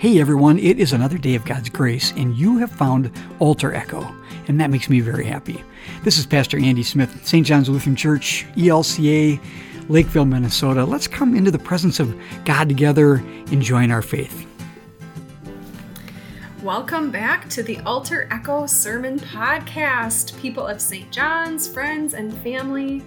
Hey everyone, it is another day of God's grace, and you have found Altar Echo, and that makes me very happy. This is Pastor Andy Smith, St. John's Lutheran Church, ELCA, Lakeville, Minnesota. Let's come into the presence of God together and join our faith. Welcome back to the Altar Echo Sermon Podcast, people of St. John's, friends, and family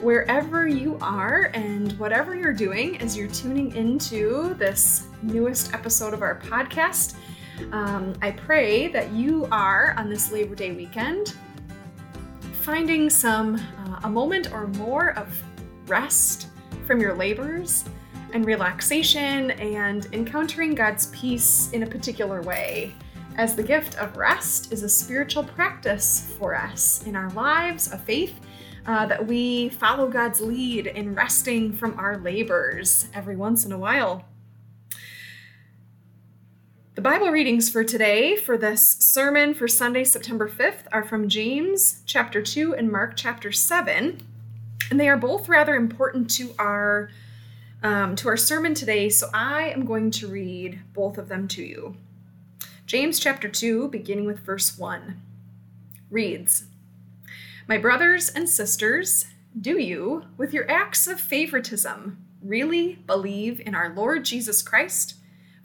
wherever you are and whatever you're doing as you're tuning into this newest episode of our podcast. Um, I pray that you are on this Labor Day weekend finding some uh, a moment or more of rest from your labors and relaxation and encountering God's peace in a particular way. As the gift of rest is a spiritual practice for us in our lives of faith uh, that we follow God's lead in resting from our labors every once in a while. The Bible readings for today, for this sermon for Sunday, September 5th, are from James chapter 2 and Mark chapter 7. And they are both rather important to our um, to our sermon today, so I am going to read both of them to you. James chapter 2, beginning with verse 1, reads my brothers and sisters, do you, with your acts of favoritism, really believe in our Lord Jesus Christ?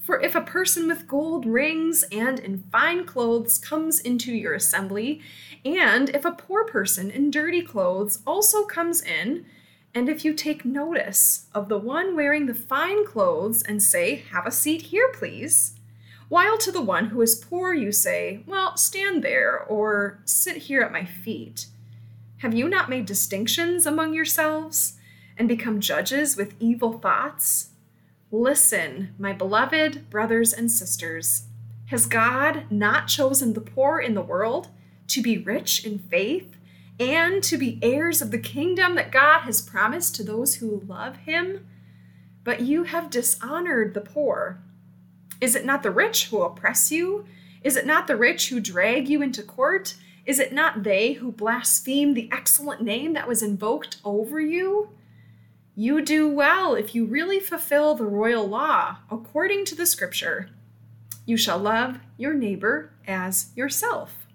For if a person with gold rings and in fine clothes comes into your assembly, and if a poor person in dirty clothes also comes in, and if you take notice of the one wearing the fine clothes and say, Have a seat here, please, while to the one who is poor you say, Well, stand there, or sit here at my feet, have you not made distinctions among yourselves and become judges with evil thoughts? Listen, my beloved brothers and sisters. Has God not chosen the poor in the world to be rich in faith and to be heirs of the kingdom that God has promised to those who love him? But you have dishonored the poor. Is it not the rich who oppress you? Is it not the rich who drag you into court? Is it not they who blaspheme the excellent name that was invoked over you? You do well if you really fulfill the royal law according to the scripture. You shall love your neighbor as yourself.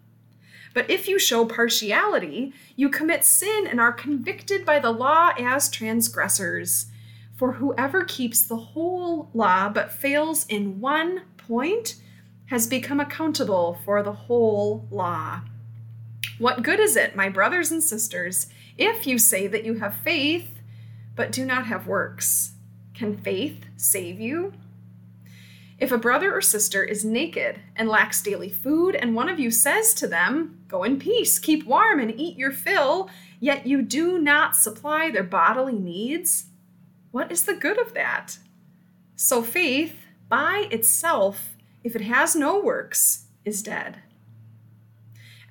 But if you show partiality, you commit sin and are convicted by the law as transgressors. For whoever keeps the whole law but fails in one point has become accountable for the whole law. What good is it, my brothers and sisters, if you say that you have faith, but do not have works? Can faith save you? If a brother or sister is naked and lacks daily food, and one of you says to them, Go in peace, keep warm, and eat your fill, yet you do not supply their bodily needs, what is the good of that? So faith, by itself, if it has no works, is dead.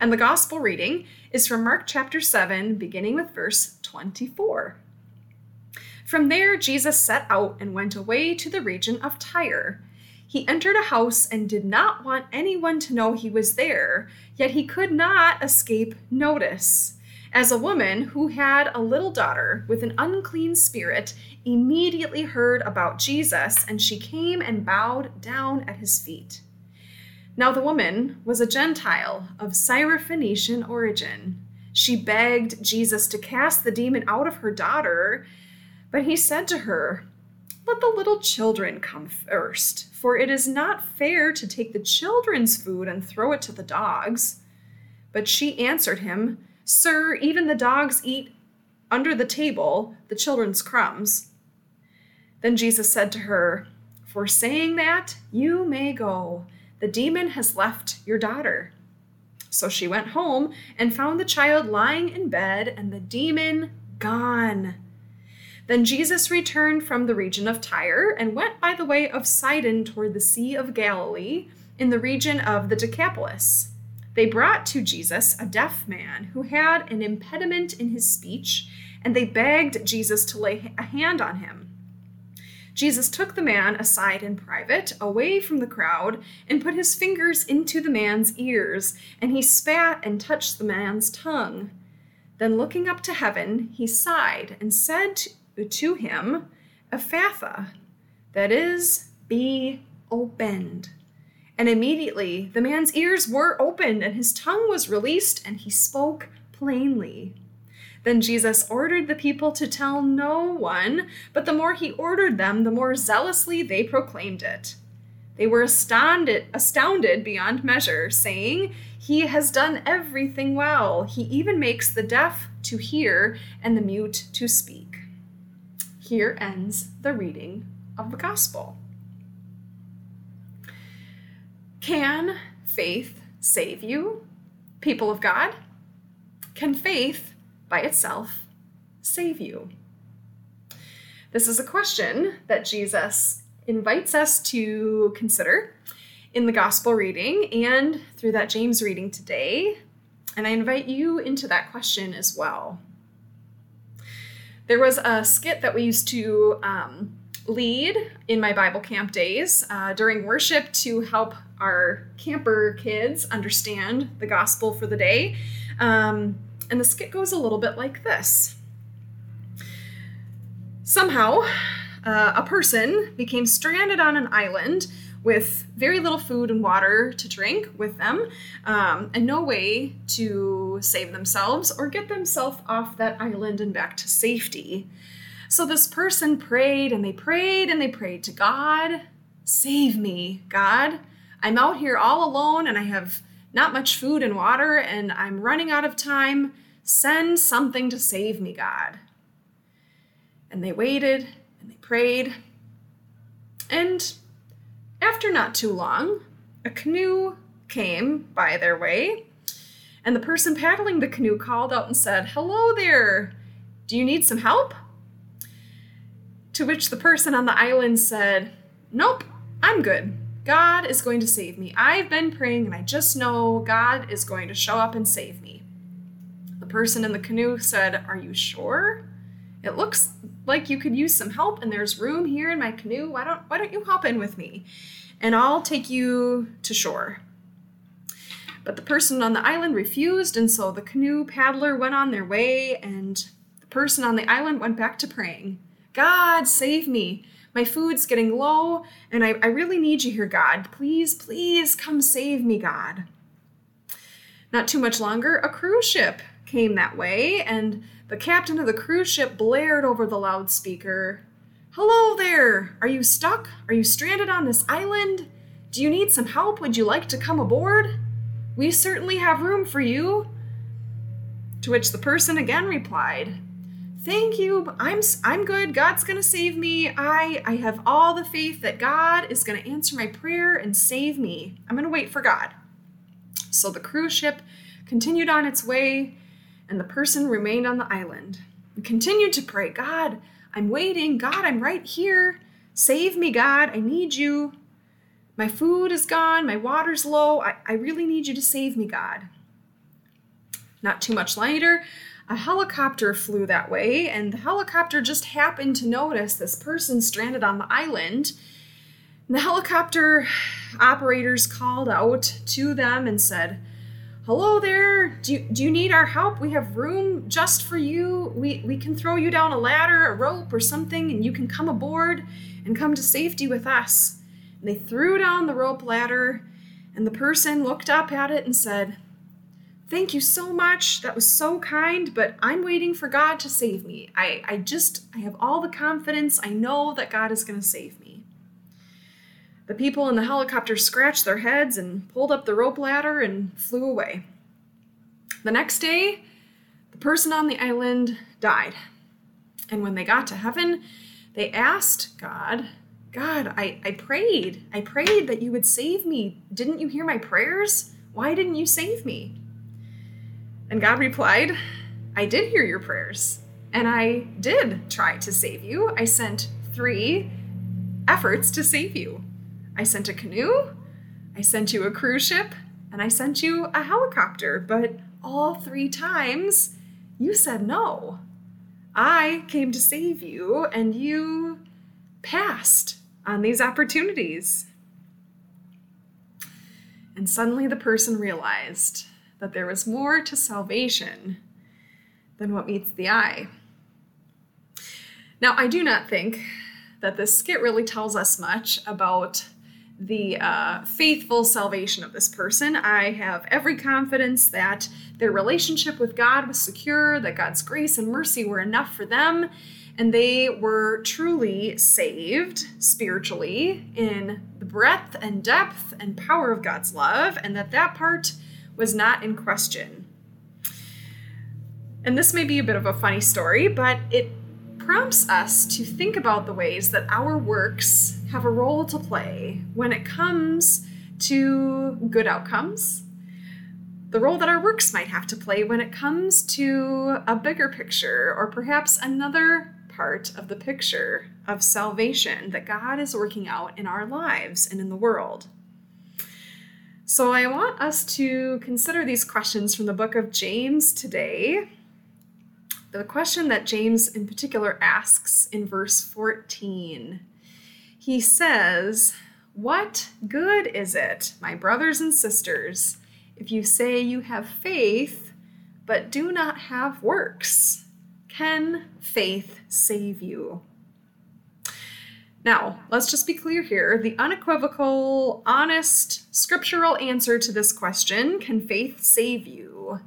And the gospel reading is from Mark chapter 7, beginning with verse 24. From there, Jesus set out and went away to the region of Tyre. He entered a house and did not want anyone to know he was there, yet he could not escape notice. As a woman who had a little daughter with an unclean spirit immediately heard about Jesus, and she came and bowed down at his feet. Now the woman was a Gentile of Syrophoenician origin. She begged Jesus to cast the demon out of her daughter, but he said to her, Let the little children come first, for it is not fair to take the children's food and throw it to the dogs. But she answered him, Sir, even the dogs eat under the table the children's crumbs. Then Jesus said to her, For saying that, you may go the demon has left your daughter. So she went home and found the child lying in bed and the demon gone. Then Jesus returned from the region of Tyre and went by the way of Sidon toward the Sea of Galilee in the region of the Decapolis. They brought to Jesus a deaf man who had an impediment in his speech, and they begged Jesus to lay a hand on him. Jesus took the man aside in private, away from the crowd, and put his fingers into the man's ears, and he spat and touched the man's tongue. Then, looking up to heaven, he sighed and said to him, Ephphatha, that is, be opened. And immediately the man's ears were opened, and his tongue was released, and he spoke plainly. Then Jesus ordered the people to tell no one, but the more he ordered them, the more zealously they proclaimed it. They were astounded, astounded beyond measure, saying, He has done everything well. He even makes the deaf to hear and the mute to speak. Here ends the reading of the Gospel. Can faith save you, people of God? Can faith by itself save you? This is a question that Jesus invites us to consider in the gospel reading and through that James reading today. And I invite you into that question as well. There was a skit that we used to um, lead in my Bible camp days uh, during worship to help our camper kids understand the gospel for the day. Um, and the skit goes a little bit like this Somehow, uh, a person became stranded on an island with very little food and water to drink with them, um, and no way to save themselves or get themselves off that island and back to safety. So this person prayed and they prayed and they prayed to God Save me, God. I'm out here all alone and I have not much food and water and I'm running out of time. Send something to save me, God. And they waited and they prayed. And after not too long, a canoe came by their way. And the person paddling the canoe called out and said, Hello there. Do you need some help? To which the person on the island said, Nope, I'm good. God is going to save me. I've been praying and I just know God is going to show up and save me The person in the canoe said, Are you sure? It looks like you could use some help and there's room here in my canoe. Why don't why don't you hop in with me? And I'll take you to shore. But the person on the island refused, and so the canoe paddler went on their way, and the person on the island went back to praying. God, save me. My food's getting low, and I, I really need you here, God. Please, please come save me, God. Not too much longer, a cruise ship came that way, and the captain of the cruise ship blared over the loudspeaker Hello there! Are you stuck? Are you stranded on this island? Do you need some help? Would you like to come aboard? We certainly have room for you. To which the person again replied, Thank you. I'm I'm good. God's going to save me. I I have all the faith that God is going to answer my prayer and save me. I'm going to wait for God. So the cruise ship continued on its way and the person remained on the island and continued to pray, God, I'm waiting. God, I'm right here. Save me, God. I need you. My food is gone. My water's low. I, I really need you to save me, God. Not too much later, a helicopter flew that way, and the helicopter just happened to notice this person stranded on the island. And the helicopter operators called out to them and said, hello there. Do you, do you need our help? We have room just for you. We, we can throw you down a ladder a rope or something and you can come aboard and come to safety with us. And they threw down the rope ladder and the person looked up at it and said thank you so much. That was so kind but i'm waiting for god to save me. I, I just i have all the confidence. I know that god is going to save me the people in the helicopter scratched their heads and pulled up the rope ladder and flew away. The next day, the person on the island died. And when they got to heaven, they asked God, God, I, I prayed. I prayed that you would save me. Didn't you hear my prayers? Why didn't you save me? And God replied, I did hear your prayers, and I did try to save you. I sent three efforts to save you. I sent a canoe, I sent you a cruise ship, and I sent you a helicopter, but all three times you said no. I came to save you, and you passed on these opportunities. And suddenly the person realized that there was more to salvation than what meets the eye. Now, I do not think that this skit really tells us much about the uh, faithful salvation of this person. I have every confidence that their relationship with God was secure, that God's grace and mercy were enough for them, and they were truly saved spiritually in the breadth and depth and power of God's love, and that that part was not in question. And this may be a bit of a funny story, but it prompts us to think about the ways that our works have a role to play when it comes to good outcomes, the role that our works might have to play when it comes to a bigger picture or perhaps another part of the picture of salvation that God is working out in our lives and in the world. So, I want us to consider these questions from the book of James today. The question that James in particular asks in verse 14 he says, What good is it, my brothers and sisters, if you say you have faith but do not have works? Can faith save you? Now, let's just be clear here. The unequivocal, honest, scriptural answer to this question can faith save you?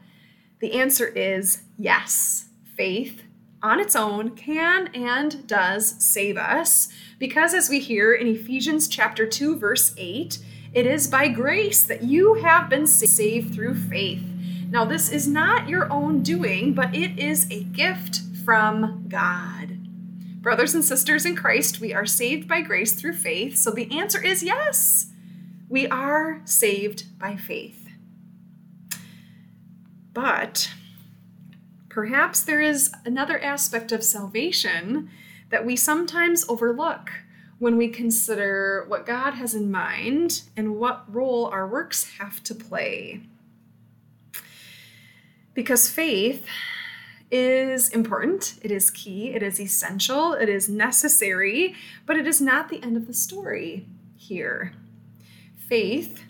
The answer is yes. Faith on its own can and does save us. Because as we hear in Ephesians chapter 2 verse 8 it is by grace that you have been saved through faith. Now this is not your own doing but it is a gift from God. Brothers and sisters in Christ we are saved by grace through faith. So the answer is yes we are saved by faith. But Perhaps there is another aspect of salvation that we sometimes overlook when we consider what God has in mind and what role our works have to play. Because faith is important, it is key, it is essential, it is necessary, but it is not the end of the story here. Faith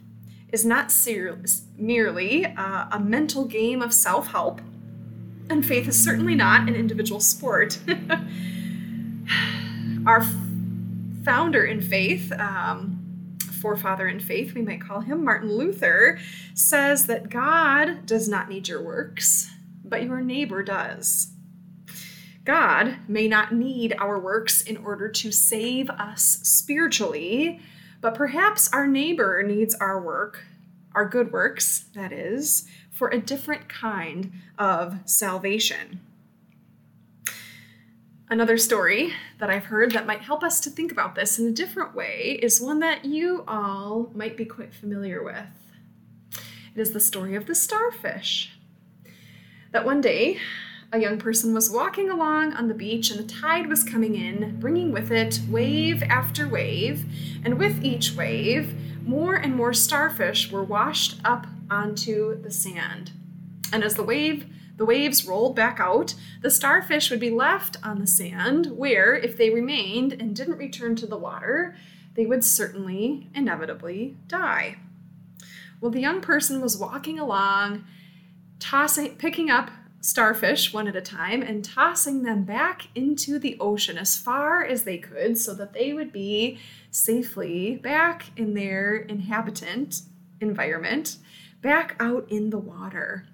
is not ser- merely uh, a mental game of self help and faith is certainly not an individual sport. Our founder in faith, um, forefather in faith, we might call him Martin Luther, says that God does not need your works, but your neighbor does. God may not need our works in order to save us spiritually, but perhaps our neighbor needs our work, our good works, that is, for a different kind of salvation. Another story that I've heard that might help us to think about this in a different way is one that you all might be quite familiar with. It is the story of the starfish. That one day, a young person was walking along on the beach and the tide was coming in, bringing with it wave after wave, and with each wave, more and more starfish were washed up onto the sand. And as the wave the waves rolled back out, the starfish would be left on the sand, where, if they remained and didn't return to the water, they would certainly, inevitably, die. Well, the young person was walking along, tossing, picking up starfish one at a time and tossing them back into the ocean as far as they could so that they would be safely back in their inhabitant environment back out in the water.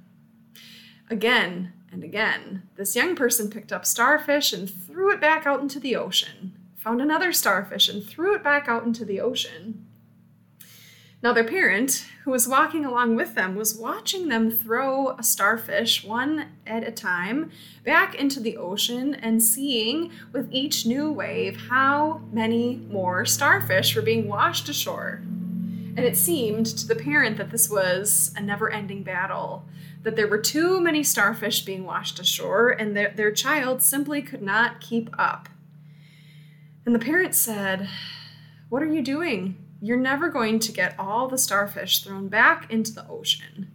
Again and again, this young person picked up starfish and threw it back out into the ocean, found another starfish and threw it back out into the ocean. Now, their parent, who was walking along with them, was watching them throw a starfish one at a time back into the ocean and seeing with each new wave how many more starfish were being washed ashore. And it seemed to the parent that this was a never ending battle, that there were too many starfish being washed ashore, and their, their child simply could not keep up. And the parent said, What are you doing? You're never going to get all the starfish thrown back into the ocean.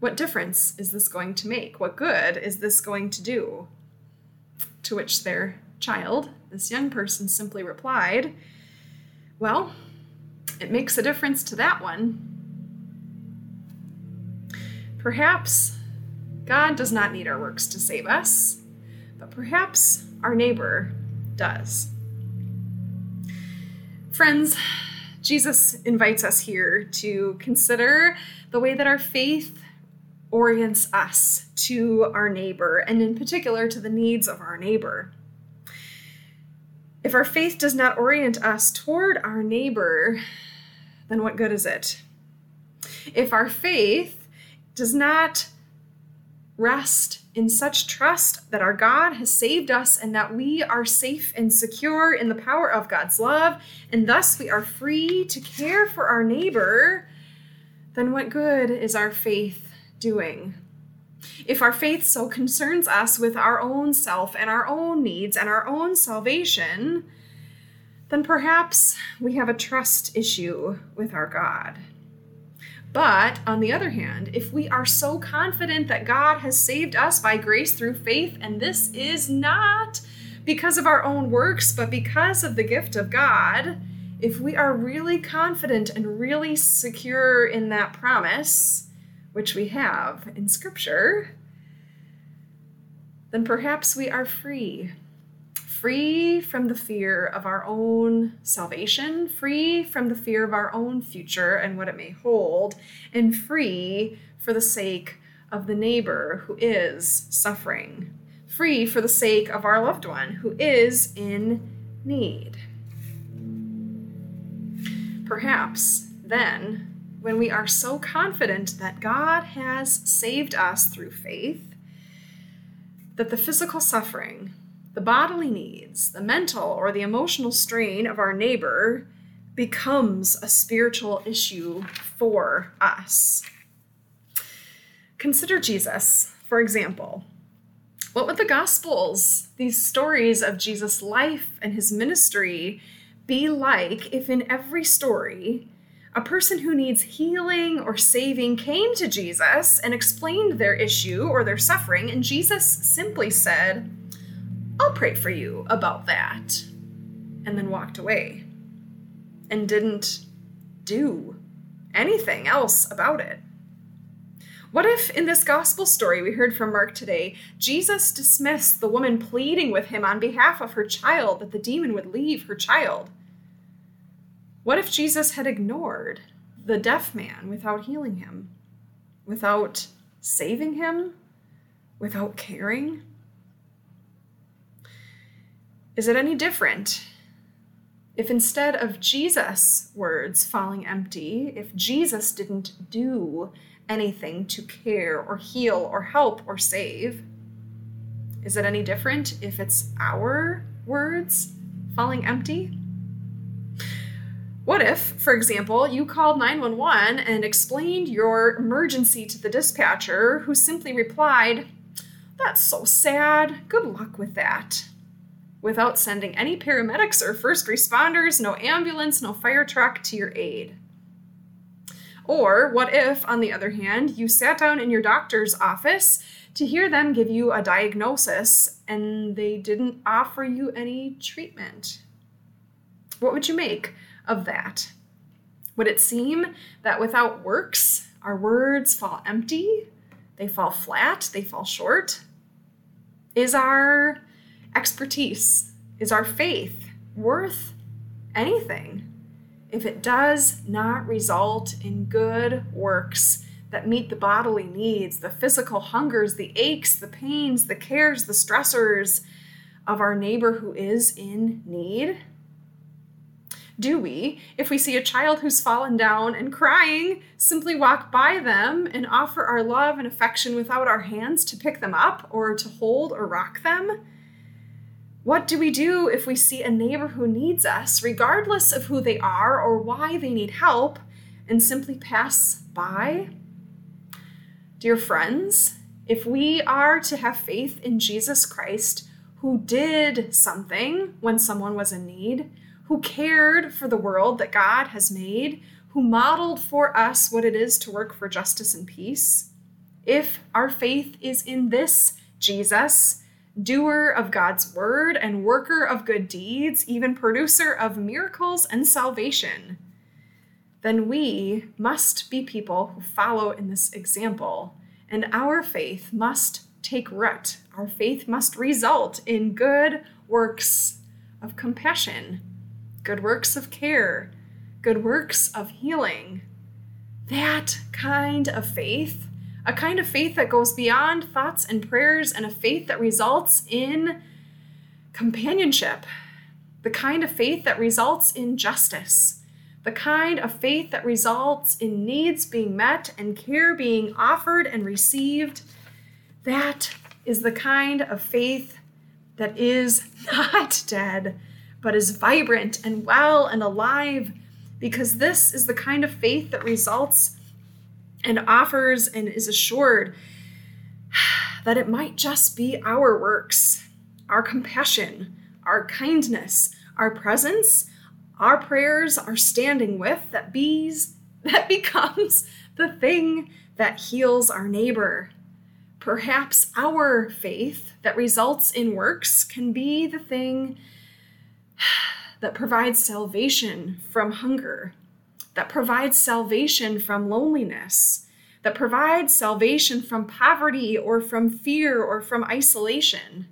What difference is this going to make? What good is this going to do? To which their child, this young person, simply replied, Well, it makes a difference to that one. Perhaps God does not need our works to save us, but perhaps our neighbor does. Friends, Jesus invites us here to consider the way that our faith orients us to our neighbor, and in particular to the needs of our neighbor. If our faith does not orient us toward our neighbor, then what good is it? If our faith does not rest in such trust that our God has saved us and that we are safe and secure in the power of God's love, and thus we are free to care for our neighbor, then what good is our faith doing? If our faith so concerns us with our own self and our own needs and our own salvation, then perhaps we have a trust issue with our God. But on the other hand, if we are so confident that God has saved us by grace through faith, and this is not because of our own works, but because of the gift of God, if we are really confident and really secure in that promise, which we have in Scripture, then perhaps we are free free from the fear of our own salvation, free from the fear of our own future and what it may hold, and free for the sake of the neighbor who is suffering, free for the sake of our loved one who is in need. Perhaps then, when we are so confident that God has saved us through faith, that the physical suffering the bodily needs, the mental or the emotional strain of our neighbor becomes a spiritual issue for us. Consider Jesus, for example. What would the Gospels, these stories of Jesus' life and his ministry, be like if in every story a person who needs healing or saving came to Jesus and explained their issue or their suffering, and Jesus simply said, I'll pray for you about that. And then walked away and didn't do anything else about it. What if, in this gospel story we heard from Mark today, Jesus dismissed the woman pleading with him on behalf of her child that the demon would leave her child? What if Jesus had ignored the deaf man without healing him, without saving him, without caring? Is it any different if instead of Jesus' words falling empty, if Jesus didn't do anything to care or heal or help or save? Is it any different if it's our words falling empty? What if, for example, you called 911 and explained your emergency to the dispatcher, who simply replied, That's so sad. Good luck with that without sending any paramedics or first responders, no ambulance, no fire truck to your aid? Or what if, on the other hand, you sat down in your doctor's office to hear them give you a diagnosis and they didn't offer you any treatment? What would you make of that? Would it seem that without works, our words fall empty? They fall flat? They fall short? Is our expertise? Is our faith worth anything if it does not result in good works that meet the bodily needs, the physical hungers, the aches, the pains, the cares, the stressors of our neighbor who is in need? Do we, if we see a child who's fallen down and crying, simply walk by them and offer our love and affection without our hands to pick them up or to hold or rock them? What do we do if we see a neighbor who needs us, regardless of who they are or why they need help, and simply pass by? Dear friends, if we are to have faith in Jesus Christ, who did something when someone was in need, who cared for the world that God has made, who modeled for us what it is to work for justice and peace, if our faith is in this Jesus, doer of God's word and worker of good deeds, even producer of miracles and salvation, then we must be people who follow in this example, and our faith must take root. Our faith must result in good works of compassion, good works of care, good works of healing. That kind of faith, a kind of faith that goes beyond thoughts and prayers, and a faith that results in companionship, the kind of faith that results in justice, the kind of faith that results in needs being met and care being offered and received. That is the kind of faith that is not dead, but is vibrant and well and alive, because this is the kind of faith that results and offers and is assured that it might just be our works, our compassion, our kindness, our presence, our prayers, our standing with that bees that becomes the thing that heals our neighbor. Perhaps our faith that results in works can be the thing that provides salvation from hunger, that provides salvation from loneliness, that provides salvation from poverty or from fear or from isolation.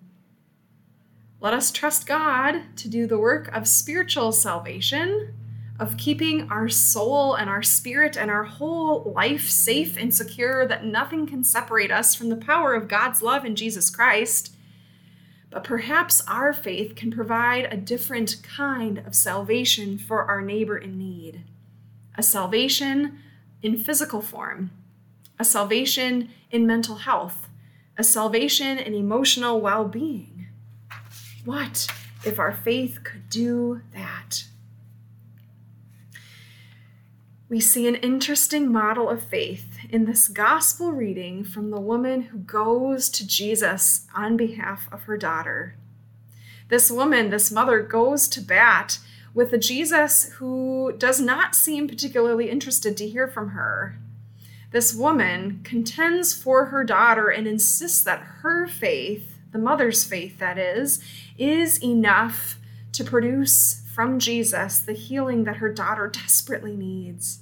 Let us trust God to do the work of spiritual salvation, of keeping our soul and our spirit and our whole life safe and secure, that nothing can separate us from the power of God's love in Jesus Christ. But perhaps our faith can provide a different kind of salvation for our neighbor in need. A salvation in physical form, a salvation in mental health, a salvation in emotional well being what if our faith could do that? We see an interesting model of faith in this gospel reading from the woman who goes to Jesus on behalf of her daughter. This woman, this mother, goes to bat with a Jesus who does not seem particularly interested to hear from her. This woman contends for her daughter and insists that her faith, the mother's faith that is, is enough to produce from Jesus the healing that her daughter desperately needs.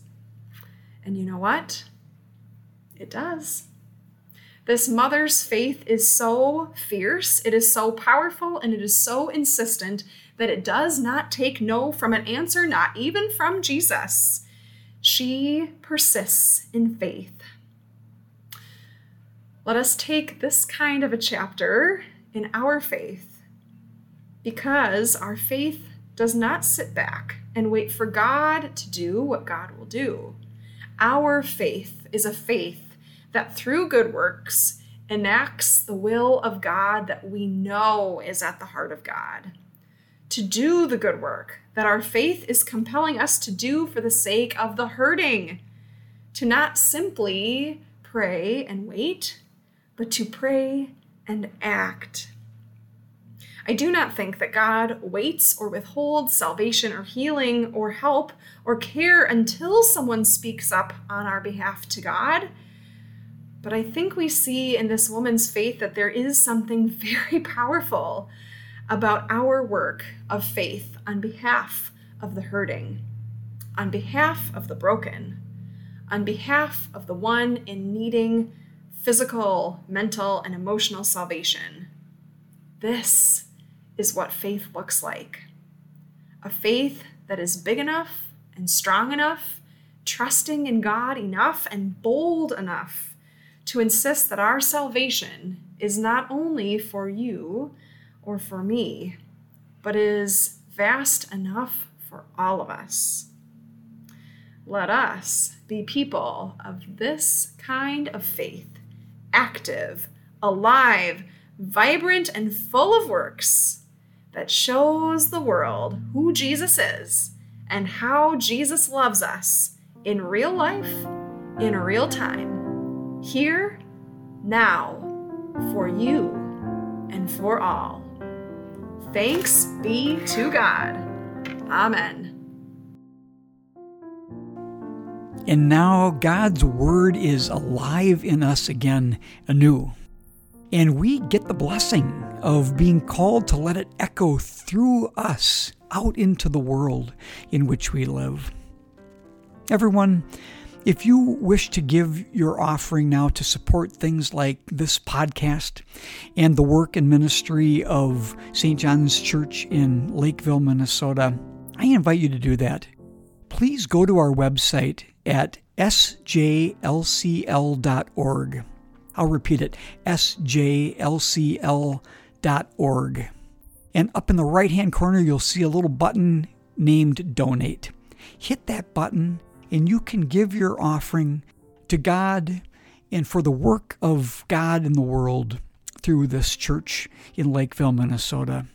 And you know what? It does. This mother's faith is so fierce, it is so powerful, and it is so insistent that it does not take no from an answer, not even from Jesus. She persists in faith. Let us take this kind of a chapter in our faith because our faith does not sit back and wait for God to do what God will do. Our faith is a faith that through good works enacts the will of God that we know is at the heart of God. To do the good work that our faith is compelling us to do for the sake of the hurting. To not simply pray and wait, but to pray and act. I do not think that God waits or withholds salvation or healing or help or care until someone speaks up on our behalf to God. But I think we see in this woman's faith that there is something very powerful about our work of faith on behalf of the hurting, on behalf of the broken, on behalf of the one in needing physical, mental, and emotional salvation. This is what faith looks like a faith that is big enough and strong enough, trusting in God enough and bold enough to insist that our salvation is not only for you or for me, but is vast enough for all of us. Let us be people of this kind of faith, active, alive, vibrant, and full of works that shows the world who Jesus is and how Jesus loves us in real life, in real time, here, now, for you and for all. Thanks be to God. Amen. And now God's Word is alive in us again anew. And we get the blessing of being called to let it echo through us out into the world in which we live. Everyone, if you wish to give your offering now to support things like this podcast and the work and ministry of St. John's Church in Lakeville, Minnesota, I invite you to do that. please go to our website at sjlcl.org. I'll repeat it sjlcl.org. And up in the right hand corner, you'll see a little button named Donate. Hit that button, and you can give your offering to God and for the work of God in the world through this church in Lakeville, Minnesota.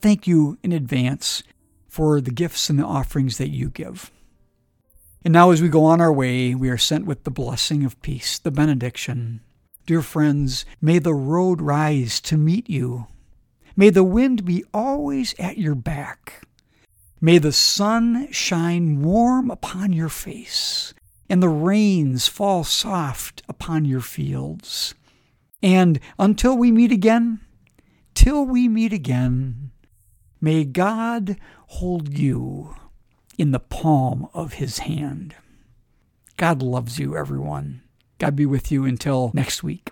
Thank you in advance for the gifts and the offerings that you give. And now, as we go on our way, we are sent with the blessing of peace, the benediction. Dear friends, may the road rise to meet you. May the wind be always at your back. May the sun shine warm upon your face, and the rains fall soft upon your fields. And until we meet again, till we meet again, may God hold you in the palm of his hand. God loves you, everyone. God be with you until next week.